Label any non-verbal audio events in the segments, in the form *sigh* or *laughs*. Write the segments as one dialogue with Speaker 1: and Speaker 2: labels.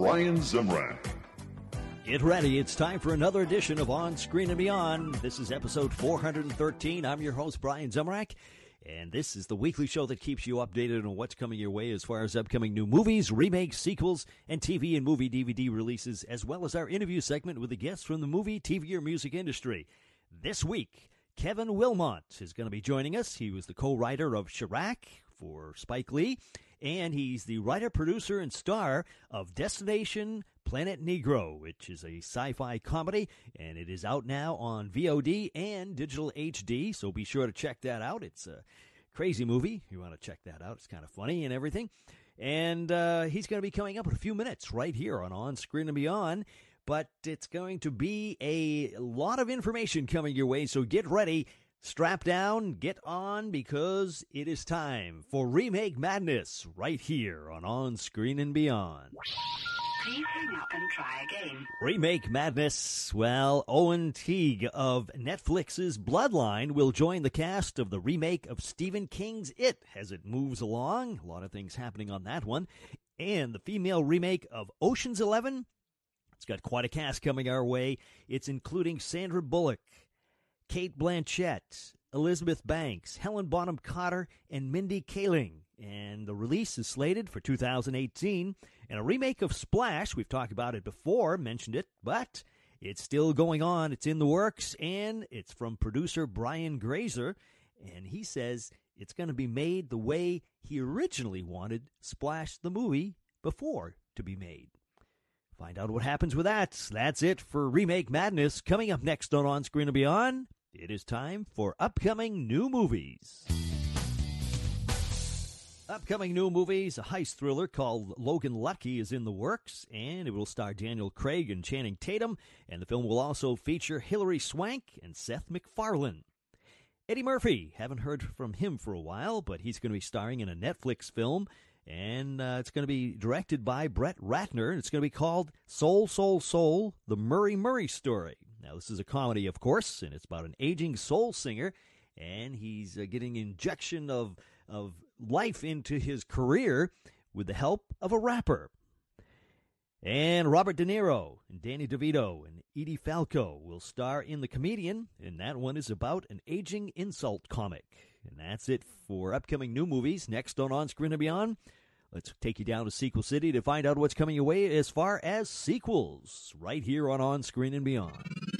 Speaker 1: Brian Zemrak.
Speaker 2: Get ready. It's time for another edition of On Screen and Beyond. This is episode 413. I'm your host, Brian Zemrak. And this is the weekly show that keeps you updated on what's coming your way as far as upcoming new movies, remakes, sequels, and TV and movie DVD releases, as well as our interview segment with the guests from the movie, TV, or music industry. This week, Kevin Willmott is going to be joining us. He was the co writer of Chi-Raq for Spike Lee, and he's the writer, producer, and star of Destination Planet Negro, which is a sci fi comedy, and it is out now on VOD and digital HD, so be sure to check that out. It's a crazy movie. You want to check that out, it's kind of funny and everything. And uh, he's going to be coming up in a few minutes right here on On Screen and Beyond. But it's going to be a lot of information coming your way, so get ready. Strap down, get on, because it is time for Remake Madness right here on On Screen and Beyond.
Speaker 3: Please hang up and try again.
Speaker 2: Remake Madness. Well, Owen Teague of Netflix's Bloodline will join the cast of the remake of Stephen King's It as it moves along. A lot of things happening on that one. And the female remake of Ocean's Eleven. It's got quite a cast coming our way. It's including Sandra Bullock, Cate Blanchett, Elizabeth Banks, Helen Bonham Carter, and Mindy Kaling. And the release is slated for 2018. And a remake of Splash, we've talked about it before, mentioned it, but it's still going on. It's in the works, and it's from producer Brian Grazer. And he says it's going to be made the way he originally wanted Splash the movie before to be made. Find out what happens with that. That's it for Remake Madness. Coming up next on On Screen and Beyond, it is time for upcoming new movies. Upcoming new movies, a heist thriller called Logan Lucky is in the works, and it will star Daniel Craig and Channing Tatum, and the film will also feature Hilary Swank and Seth MacFarlane. Eddie Murphy, haven't heard from him for a while, but he's going to be starring in a Netflix film, and uh, it's going to be directed by Brett Ratner. and It's going to be called Soul, Soul, Soul, The Murray Murray Story. Now, this is a comedy, of course, and it's about an aging soul singer, and he's uh, getting injection of of life into his career with the help of a rapper. And Robert De Niro and Danny DeVito and Edie Falco will star in The Comedian, and that one is about an aging insult comic. And that's it for upcoming new movies. Next on On Screen and Beyond, let's take you down to Sequel City to find out what's coming your way as far as sequels, right here on On Screen and Beyond.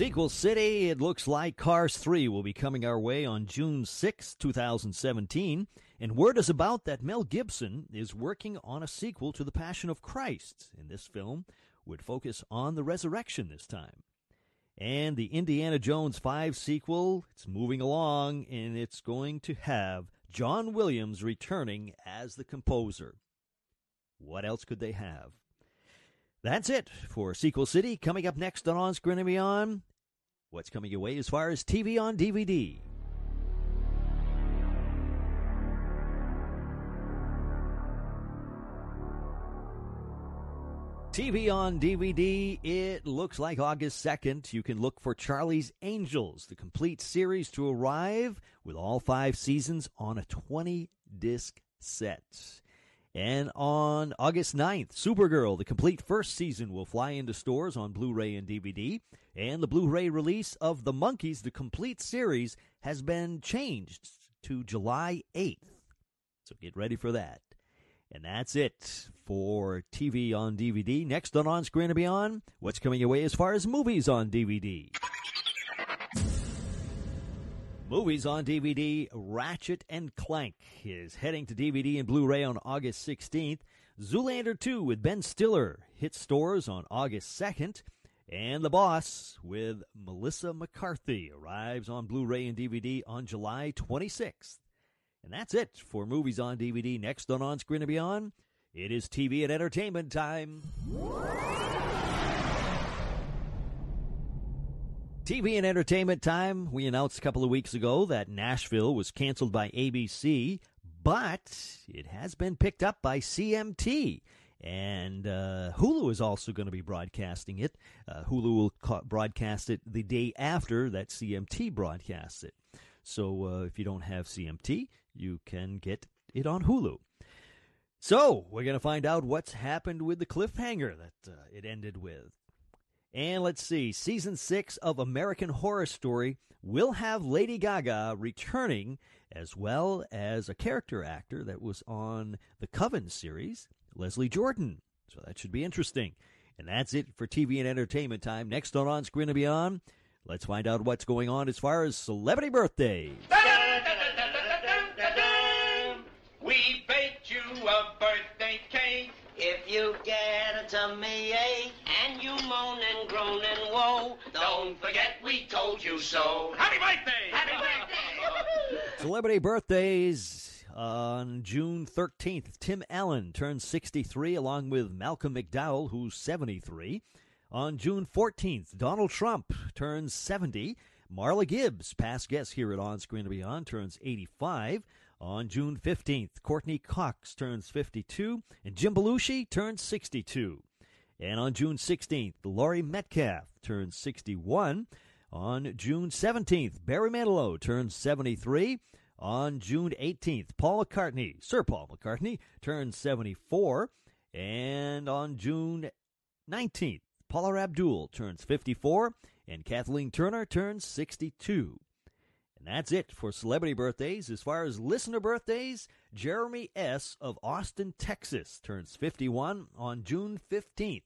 Speaker 2: Sequel City, it looks like Cars 3 will be coming our way on June 6, 2017. And word is about that Mel Gibson is working on a sequel to The Passion of Christ. And this film would focus on the resurrection this time. And the Indiana Jones 5 sequel, it's moving along, and it's going to have John Williams returning as the composer. What else could they have? That's it for Sequel City. Coming up next on On Screen and Beyond, what's coming your way as far as TV on DVD? TV on DVD, it looks like August 2nd. You can look for Charlie's Angels, the complete series to arrive with all five seasons on a 20 disc set. And on August 9th, Supergirl, the complete first season, will fly into stores on Blu ray and DVD. And the Blu ray release of The Monkees, the complete series, has been changed to July 8th. So get ready for that. And that's it for TV on DVD. Next on On Screen and Beyond, what's coming your way as far as movies on DVD? Movies on DVD, Ratchet and Clank is heading to DVD and Blu-ray on August 16th. Zoolander 2 with Ben Stiller hits stores on August 2nd. And The Boss with Melissa McCarthy arrives on Blu-ray and DVD on July 26th. And that's it for movies on DVD. Next on On Screen and Beyond, it is TV and entertainment time. TV and entertainment time. We announced a couple of weeks ago that Nashville was canceled by ABC, but it has been picked up by CMT. And uh, Hulu is also going to be broadcasting it. Uh, Hulu will ca- broadcast it the day after that CMT broadcasts it. So uh, if you don't have CMT, you can get it on Hulu. So we're going to find out what's happened with the cliffhanger that uh, it ended with. And let's see, season six of American Horror Story will have Lady Gaga returning, as well as a character actor that was on the Coven series, Leslie Jordan. So that should be interesting. And that's it for TV and entertainment time. Next on On Screen and Beyond, let's find out what's going on as far as celebrity birthdays.
Speaker 4: We forget we told you so. Happy birthday! Happy birthday! *laughs*
Speaker 2: Celebrity birthdays on June 13th. Tim Allen turns 63 along with Malcolm McDowell, who's 73. On June 14th, Donald Trump turns 70. Marla Gibbs, past guest here at On Screen and Beyond, turns 85. On June 15th, Courteney Cox turns 52, and Jim Belushi turns 62. And on June 16th, Laurie Metcalf turns 61. On June 17th, Barry Manilow turns 73. On June 18th, Paul McCartney, Sir Paul McCartney, turns 74. And on June 19th, Paula Abdul turns 54. And Kathleen Turner turns 62. And that's it for celebrity birthdays. As far as listener birthdays, Jeremy S. of Austin, Texas turns 51 on June 15th.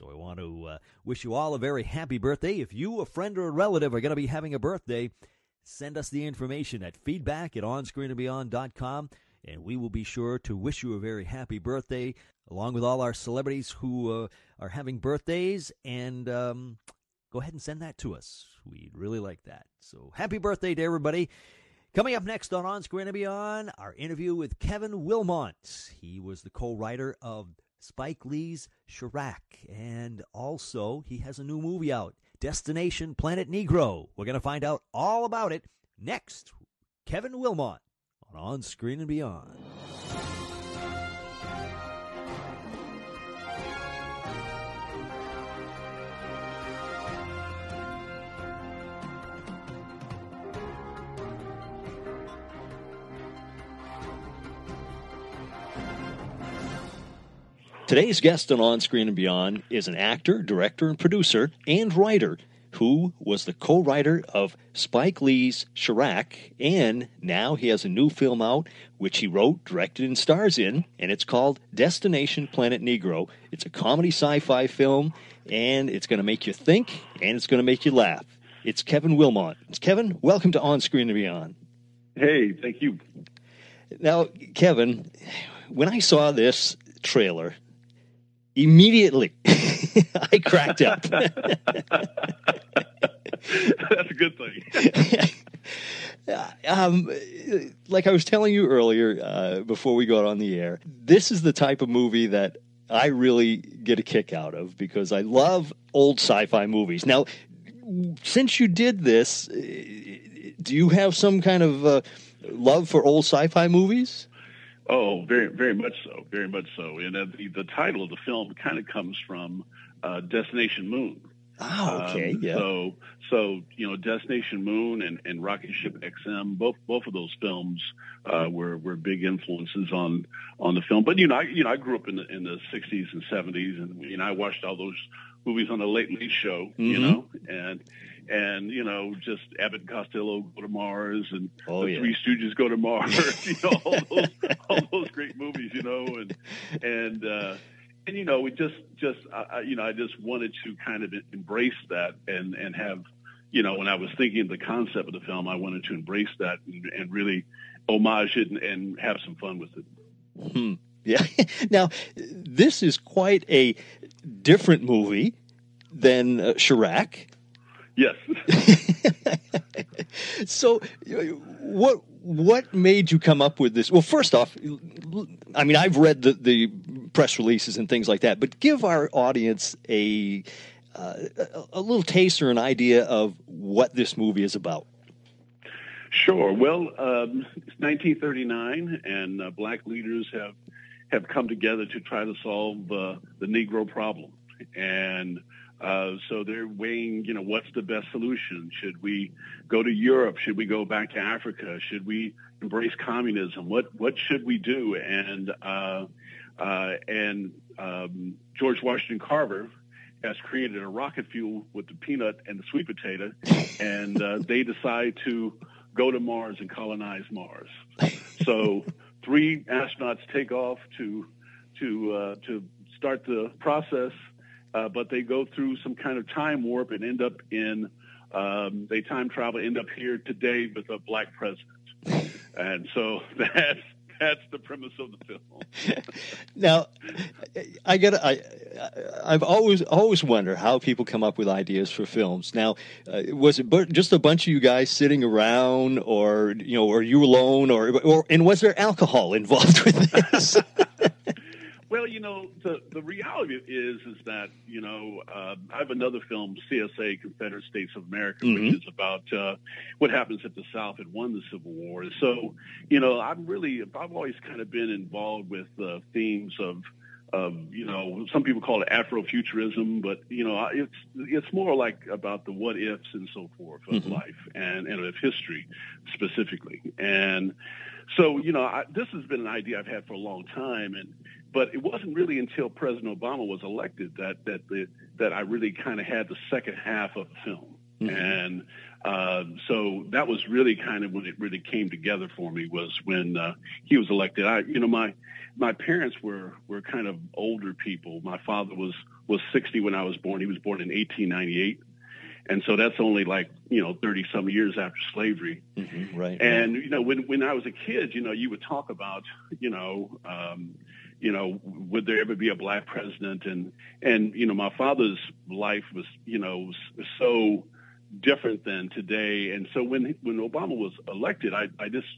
Speaker 2: So I want to uh, wish you all a very happy birthday. If you, a friend, or a relative are going to be having a birthday, send us the information at feedback at onscreenandbeyond.com, and we will be sure to wish you a very happy birthday, along with all our celebrities who uh, are having birthdays. And um, go ahead and send that to us. We'd really like that. So happy birthday to everybody. Coming up next on On Screen and Beyond, our interview with Kevin Willmott. He was the co-writer of Spike Lee's Chi-Raq, and also he has a new movie out, Destination Planet Negro. We're going to find out all about it next. Kevin Willmott on On Screen and Beyond. Today's guest on On Screen and Beyond is an actor, director, and producer and writer who was the co writer of Spike Lee's Chi-Raq, and now he has a new film out which he wrote, directed, and stars in, and it's called Destination Planet Negro. It's a comedy sci fi film, and it's going to make you think, and it's going to make you laugh. It's Kevin Willmott. It's Kevin, welcome to On Screen and Beyond.
Speaker 5: Hey, thank you.
Speaker 2: Now, Kevin, when I saw this trailer, immediately *laughs* I cracked up. *laughs*
Speaker 5: That's a good thing. *laughs*
Speaker 2: um, like I was telling you earlier uh, before we got on the air, this is the type of movie that I really get a kick out of because I love old sci-fi movies. Now, since you did this, uh, do you have some kind of uh, love for old sci-fi movies?
Speaker 5: Oh, very, very much so, very much so. And uh, the, the title of the film kind of comes from uh, Destination Moon.
Speaker 2: Oh, okay,
Speaker 5: Um,
Speaker 2: yeah.
Speaker 5: So, so you know, Destination Moon and, and Rocket Ship XM, both both of those films uh, were were big influences on on the film. But you know, I you know, I grew up in the in the '60s and '70s, and you know, I watched all those movies on the Late Late Show. You
Speaker 2: Mhm.
Speaker 5: know, and and you know just Abbott and Costello go to Mars and
Speaker 6: Oh,
Speaker 5: the
Speaker 6: yeah.
Speaker 5: Three Stooges go to Mars. *laughs* you know all those *laughs* all those great movies. You know and and uh, and you know we just just I, I- you know I just wanted to kind of embrace that and and have you know when I was thinking of the concept of the film I wanted to embrace that and, and really homage it and, and have some fun with it.
Speaker 2: Hmm. Yeah. *laughs* now, this is quite a different movie than uh, Chi-Raq.
Speaker 5: Yes. *laughs*
Speaker 2: so, what what made you come up with this? Well, first off, I mean, I've read the, the press releases and things like that, but give our audience a uh, a, a little taste or an idea of what this movie is about.
Speaker 5: Sure. Well, um, it's 1939, and uh, black leaders have have come together to try to solve uh, the Negro problem, and uh, so they're weighing, you know, what's the best solution? Should we go to Europe? Should we go back to Africa? Should we embrace communism? What what should we do? And uh, uh, and um, George Washington Carver has created a rocket fuel with the peanut and the sweet potato, and uh, *laughs* they decide to go to Mars and colonize Mars. So three astronauts take off to to uh, to start the process, uh, but they go through some kind of time warp and end up in um, they time travel, end up here today with a black president, and so *laughs* that's that's the premise of the film. *laughs*
Speaker 2: Now, I get I I've always always wonder how people come up with ideas for films. Now, uh, was it just a bunch of you guys sitting around, or you know, or you alone, or or and was there alcohol *laughs* involved with this?
Speaker 5: Well, you know, the the reality is is that you know uh, I have another film, CSA, Confederate States of America,
Speaker 2: Mhm.
Speaker 5: which is about uh, what happens if the South had won the Civil War. So, you know, I'm really I've always kind of been involved with uh, themes of of you know some people call it Afrofuturism, but you know it's it's more like about the what ifs and so forth of
Speaker 2: Mhm.
Speaker 5: life and and of history specifically. And so, you know, I, this has been an idea I've had for a long time, and but it wasn't really until President Obama was elected that that the, that I really kind of had the second half of the film,
Speaker 2: Mhm.
Speaker 5: and um, so that was really kind of when it really came together for me was when uh, he was elected. I, you know, my my parents were were kind of older people. My father was was 60 when I was born. He was born in 1898. And so that's only like, you know, 30 some years after slavery.
Speaker 2: Mhm, right.
Speaker 5: And you know, when when I was a kid, you know, you would talk about, you know, um, you know, would there ever be a black president? And and you know, my father's life was, you know, s- so different than today. And so when when Obama was elected, I I just,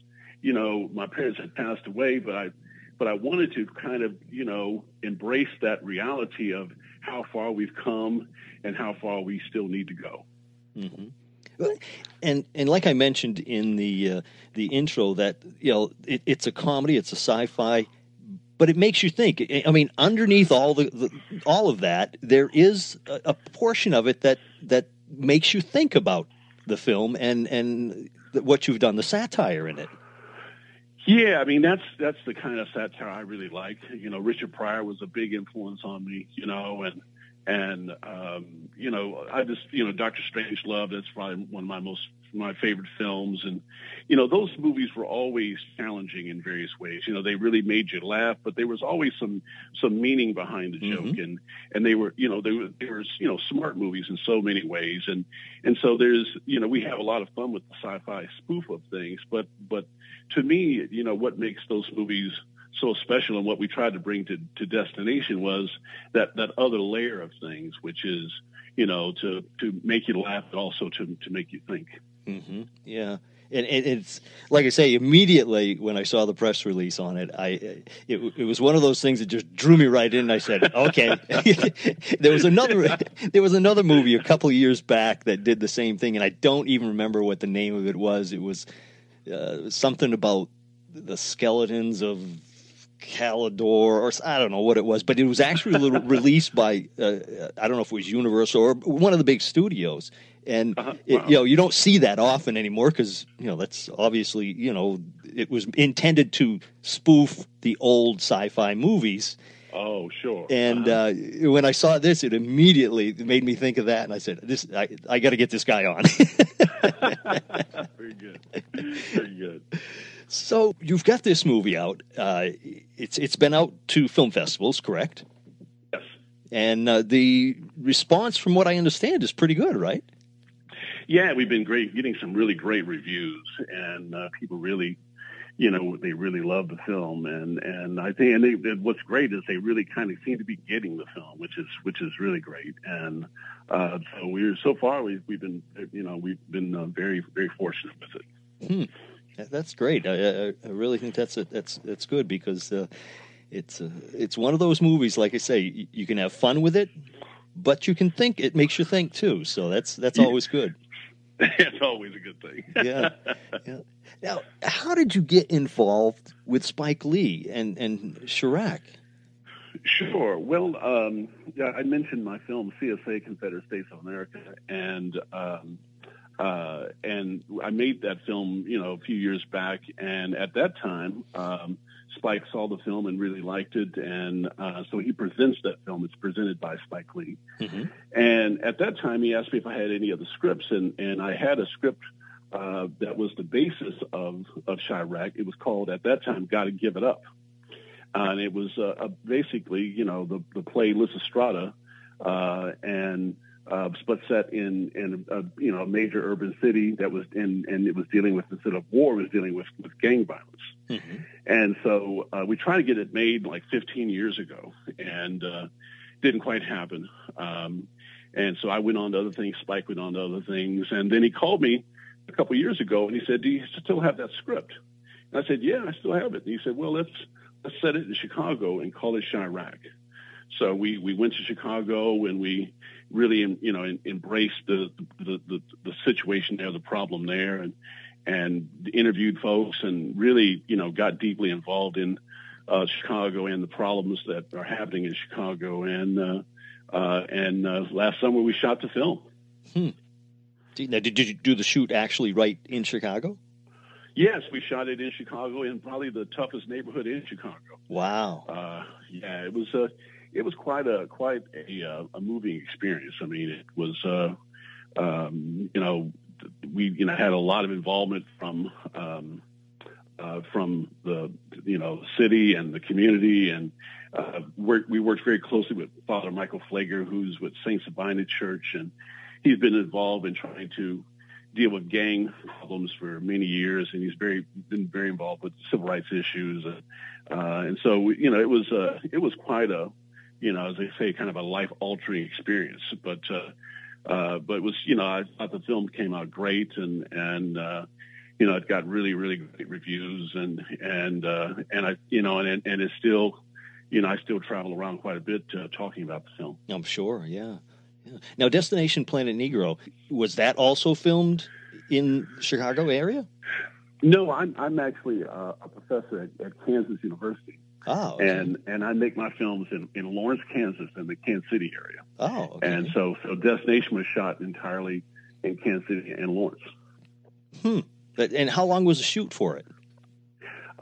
Speaker 5: you know, my parents had passed away, but I but I wanted to kind of, you know, embrace that reality of how far we've come and how far we still need to go.
Speaker 2: hmm And and like I mentioned in the uh, the intro, that you know it, it's a comedy, it's a sci-fi, but it makes you think. I- I mean, underneath all the, the all of that, there is a, a portion of it that that makes you think about the film and and what you've done, the satire in it.
Speaker 5: Yeah, I mean that's that's the kind of satire I really like. You know, Richard Pryor was a big influence on me. You know, and and um, you know, I just you know, Doctor Strangelove. That's probably one of my most my favorite films, and you know, those movies were always challenging in various ways. You know, they really made you laugh, but there was always some some meaning behind the joke, and and they were you know they were they were you know smart movies in so many ways, and and so there's you know we have a lot of fun with the sci-fi spoof of things, but but to me, you know, what makes those movies so special and what we tried to bring to, to Destination was that, that other layer of things, which is, you know, to, to make you laugh, but also to, to make you think.
Speaker 2: hmm Yeah, and, it's like I say. Immediately when I saw the press release on it, I it, it was one of those things that just drew me right in. And I said, "Okay." *laughs* there was another there was another movie a couple years back that did the same thing, and I don't even remember what the name of it was. It was uh, something about the skeletons of Calidor, or I don't know what it was, but it was actually *laughs* released by uh, I don't know if it was Universal or one of the big studios. And
Speaker 5: Uh-huh.
Speaker 2: it,
Speaker 5: Wow.
Speaker 2: you know you don't see that often anymore because you know that's obviously you know it was intended to spoof the old sci-fi movies,
Speaker 5: Oh, sure.
Speaker 2: And
Speaker 5: Uh-huh.
Speaker 2: uh, when I saw this, it immediately made me think of that, and I said, "This, I, I got to get this guy on." *laughs* *laughs*
Speaker 5: very good. Very good.
Speaker 2: So you've got this movie out. Uh, it's it's been out to film festivals, correct?
Speaker 5: Yes.
Speaker 2: And uh, the response, from what I understand, is pretty good, right?
Speaker 5: Yeah, we've been great, getting some really great reviews, and uh, people really, you know, they really love the film, and and I think, and they, what's great is they really kind of seem to be getting the film, which is which is really great, and uh, so we're so far we've we've been, you know, we've been uh, very very fortunate with it.
Speaker 2: That- That's great. I, I, I really think that's a, that's that's good because uh, it's uh, it's one of those movies. Like I say, you, you can have fun with it, but you can think. It makes you think too. So that's that's always good. *laughs*
Speaker 5: it's always a good thing.
Speaker 2: Yeah. *laughs* yeah. Now, how did you get involved with Spike Lee and and Chi-Raq?
Speaker 5: Sure. Well, um, yeah, I mentioned my film CSA Confederate States of America, and um, uh, and I made that film, you know, a few years back, and at that time, um, Spike saw the film and really liked it, and uh, so he presents that film. It's presented by Spike Lee,
Speaker 2: Mhm.
Speaker 5: and at that time, he asked me if I had any other scripts, and and I had a script. Uh, that was the basis of of Chi-Raq. It was called at that time "Got to Give It Up," Uh, and it was uh, basically, you know, the the play Lysistrata, uh, and uh, but set in in a you know a major urban city that was in and it was dealing with instead of war, it was dealing with with gang violence. And so uh, we tried to get it made like 15 years ago, and uh, didn't quite happen. Um, and so I went on to other things. Spike went on to other things, and then he called me a couple years ago, and he said, "Do you still have that script?" And I said, "Yeah, I still have it." And he said, "Well, let's let's set it in Chicago and call it Chi-Raq." So we we went to Chicago and we really you know embraced the the, the the situation there, the problem there, and and interviewed folks and really you know got deeply involved in uh, Chicago and the problems that are happening in Chicago. And uh, uh, and uh, last summer we shot the film.
Speaker 2: Now, did, did you do the shoot actually right in Chicago?
Speaker 5: Yes, we shot it in Chicago in probably the toughest neighborhood in Chicago.
Speaker 2: Wow.
Speaker 5: Uh, yeah, it was a, it was quite a quite a, uh, a moving experience. I mean, it was, uh, um, you know, we you know had a lot of involvement from um, uh, from the you know city and the community, and uh, we worked very closely with Father Michael Pfleger, who's with Saint Sabina Church, and he's been involved in trying to deal with gang problems for many years, and he's very been very involved with civil rights issues, and, uh, and so you know it was uh, it was quite a you know as they say kind of a life altering experience, but uh, uh, but it was you know I thought the film came out great, and and uh, you know it got really really great reviews, and and uh, and I you know and and it's still you know I still travel around quite a bit uh, talking about the film.
Speaker 2: I'm sure, yeah. yeah. Now, Destination Planet Negro, was that also filmed in Chicago area?
Speaker 5: No, I'm I'm actually uh, a professor at, at Kansas University,
Speaker 2: Oh, okay.
Speaker 5: and and I make my films in, in Lawrence, Kansas, in the Kansas City area.
Speaker 2: oh, okay.
Speaker 5: And so so Destination was shot entirely in Kansas City and Lawrence.
Speaker 2: But- and how long was the shoot for it?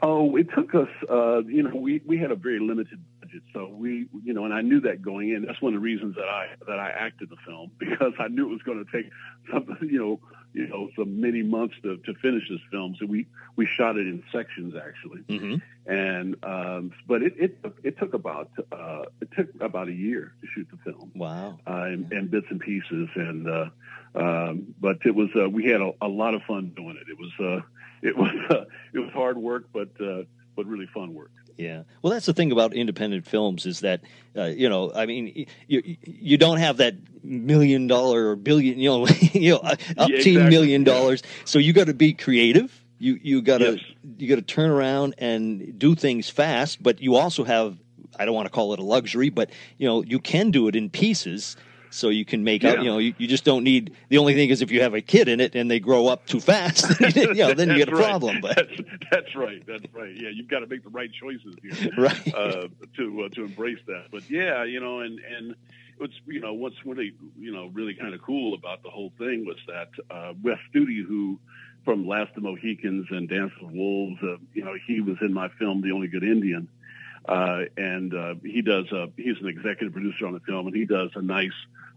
Speaker 5: Oh, it took us. Uh, you know, we we had a very limited budget, so we, you know, and I knew that going in. That's one of the reasons that I that I acted the film *laughs* because I knew it was going to take some, you know, you know, some many months to, to finish this film. So we we shot it in sections actually,
Speaker 2: Mm-hmm.
Speaker 5: and um, but it it took, it took about uh, it took about a year to shoot the film.
Speaker 2: Wow.
Speaker 5: uh, and, and bits and pieces. And uh, um, but it was uh, we had a, a lot of fun doing it. It was uh, it was uh, *laughs* it was hard work, but uh, but really fun work.
Speaker 2: Yeah. Well, that's the thing about independent films is that, uh, you know, I mean, you you don't have that million dollar or billion, you know, *laughs* you know, up
Speaker 5: Yeah,
Speaker 2: to
Speaker 5: exactly.
Speaker 2: million dollars. So you got to be creative. You you got to
Speaker 5: Yes.
Speaker 2: you got to turn around and do things fast, but you also have I don't want to call it a luxury, but you know, you can do it in pieces. So you can make out,
Speaker 5: Yeah.
Speaker 2: you know, you, you just don't need. The only thing is if you have a kid in it and they grow up too fast, *laughs* you know, then you get a
Speaker 5: right.
Speaker 2: problem. But
Speaker 5: that's, that's right. That's right. Yeah, you've got to make the right choices here. *laughs*
Speaker 2: right,
Speaker 5: uh, to uh, to embrace that. But yeah, you know, and and what's you know what's really you know really kind of cool about the whole thing was that uh, Wes Studi, who from Last of the Mohicans and Dance with Wolves, uh, you know, he was in my film The Only Good Indian. uh, and uh, he does. Uh, he's an executive producer on the film, and he does a nice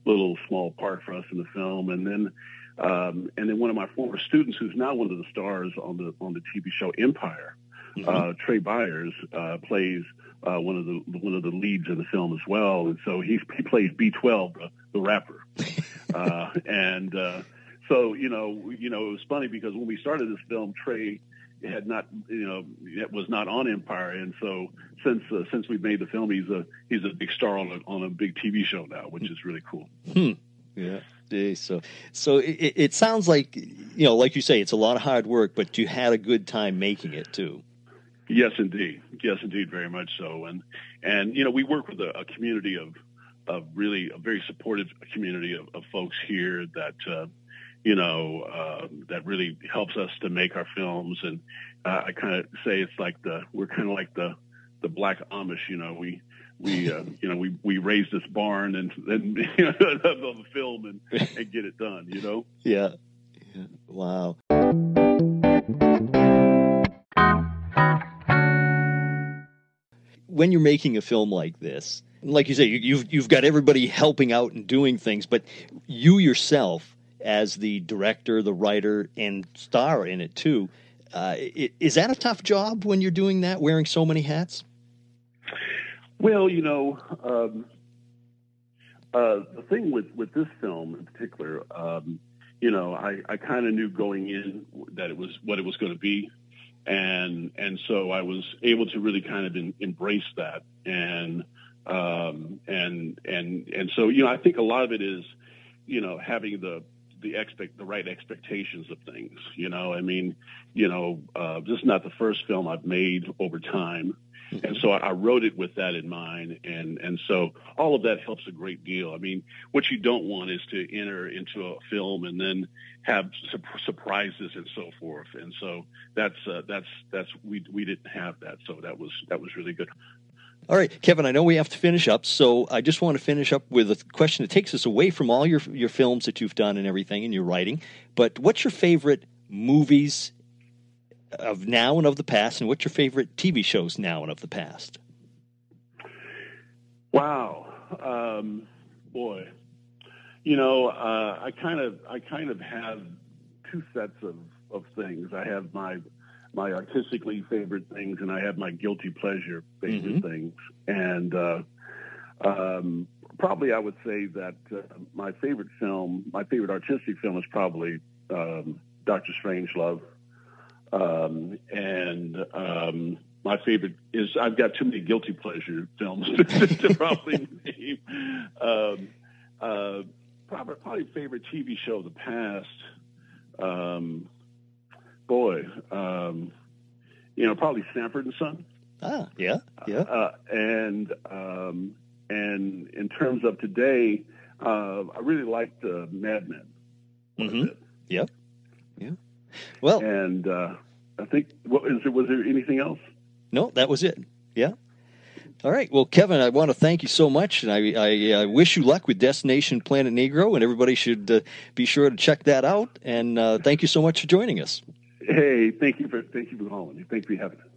Speaker 5: little small part for us in the film. And then, um, and then one of my former students, who's now one of the stars on the on the TV show Empire, mm-hmm. uh, Trey Byers, uh, plays uh, one of the one of the leads in the film as well. And so he, he plays B12, the, the rapper, *laughs* uh, and. Uh, so you know, you know, it was funny because when we started this film, Trey had not, you know, it was not on Empire, and so since uh, since we made the film, he's a he's a big star on a on a big TV show now, which is really cool.
Speaker 7: Hmm. Yeah. So, so it, it sounds like you know, like you say, it's a lot of hard work, but you had a good time making it too.
Speaker 5: Yes, indeed. Yes, indeed, very much so. And and you know, we work with a, a community of of really a very supportive community of, of folks here that uh, you know, uh, that really helps us to make our films. And uh, I kind of say it's like the we're kind of like the the black Amish. You know, we we uh, *laughs* you know we we raise this barn and then *laughs* you know, the film and, and get it done. You know. *laughs*
Speaker 7: Yeah. yeah. Wow. When you're making a film like this, like you say, you've you've got everybody helping out and doing things, but you yourself as the director, the writer, and star in it too. Uh, is that a tough job when you're doing that, wearing so many hats?
Speaker 5: Well, you know, um, uh, the thing with, with this film in particular, um, you know, I, I kind of knew going in that it was what it was going to be, and and so I was able to really kind of in, embrace that, and um, and and and so you know, I think a lot of it is, you know, having the the expect the right expectations of things. You know, I mean, you know, uh, this is not the first film I've made over time, mm-hmm. and so I, I wrote it with that in mind, and and so all of that helps a great deal. I mean, what you don't want is to enter into a film and then have su- surprises and so forth, and so that's uh, that's that's we we didn't have that, so that was that was really good.
Speaker 7: All right, Kevin, I know we have to finish up, so I just want to finish up with a question that takes us away from all your your films that you've done and everything and your writing. But what's your favorite movies of now and of the past, and what's your favorite TV shows now and of the past?
Speaker 5: Wow, um, boy, you know, uh, I kind of I kind of have two sets of of things. I have my my artistically favorite things, and I have my guilty pleasure favorite mm-hmm. things. And uh, um, probably I would say that uh, my favorite film, my favorite artistic film, is probably um, Doctor Strangelove. Um, and um, my favorite is I've got too many guilty pleasure films *laughs* to probably name. Um, uh, probably, probably favorite TV show of the past. Um, boy, um, you know, probably Sanford and Son.
Speaker 7: Ah, yeah, yeah.
Speaker 5: Uh, and um, and in terms of today, uh, I really liked uh, Mad Men.
Speaker 7: Mm-hmm. Yep. Yeah. Well,
Speaker 5: and uh, I think what is there? Was there anything else?
Speaker 7: No, that was it. Yeah. All right. Well, Kevin, I want to thank you so much, and I, I, I wish you luck with Destination Planet Negro, and everybody should uh, be sure to check that out. And uh, thank you so much for joining us.
Speaker 5: Hey, thank you for thank you for calling. Thank you for having us.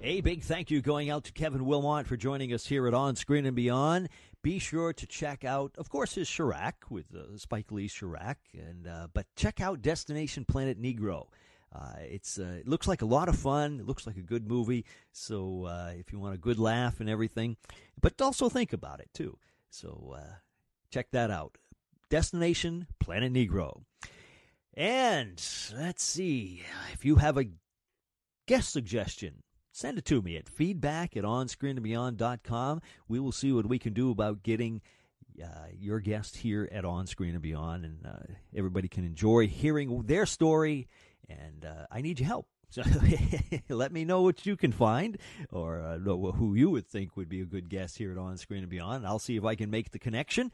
Speaker 2: A big thank you going out to Kevin Willmott for joining us here at On Screen and Beyond. Be sure to check out, of course, his Chi-Raq with uh, Spike Lee's Chi-Raq, and uh, but check out Destination Planet Negro. Uh, it's uh, it looks like a lot of fun. It looks like a good movie. So uh, if you want a good laugh and everything, but also think about it too. So uh, check that out. Destination Planet Negro. And let's see if you have a guest suggestion. Send it to me at feedback at onscreenandbeyond.com. We will see what we can do about getting uh, your guest here at On Screen and Beyond, and uh, everybody can enjoy hearing their story. And uh, I need your help. *laughs* So *laughs* let me know what you can find or uh, who you would think would be a good guest here at On Screen and Beyond. I'll see if I can make the connection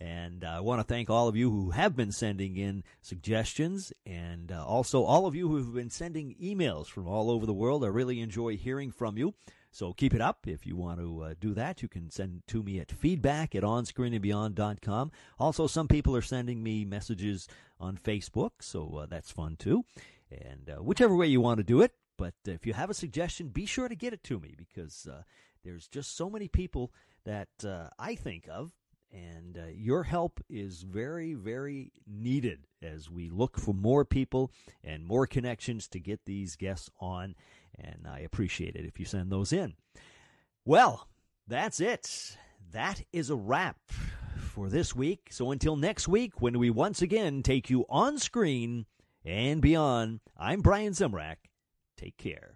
Speaker 2: and uh, I want to thank all of you who have been sending in suggestions and uh, also all of you who have been sending emails from all over the world. I really enjoy hearing from you. So keep it up. If you want to uh, do that, you can send to me at feedback at onscreenandbeyond.com. Also, some people are sending me messages on Facebook, so uh, that's fun too. And uh, whichever way you want to do it, but if you have a suggestion, be sure to get it to me because uh, there's just so many people that uh, I think of, and uh, your help is very, very needed as we look for more people and more connections to get these guests on. And I appreciate it if you send those in. Well, that's it. That is a wrap for this week. So until next week, when we once again take you on screen and beyond, I'm Brian Zemrak. Take care.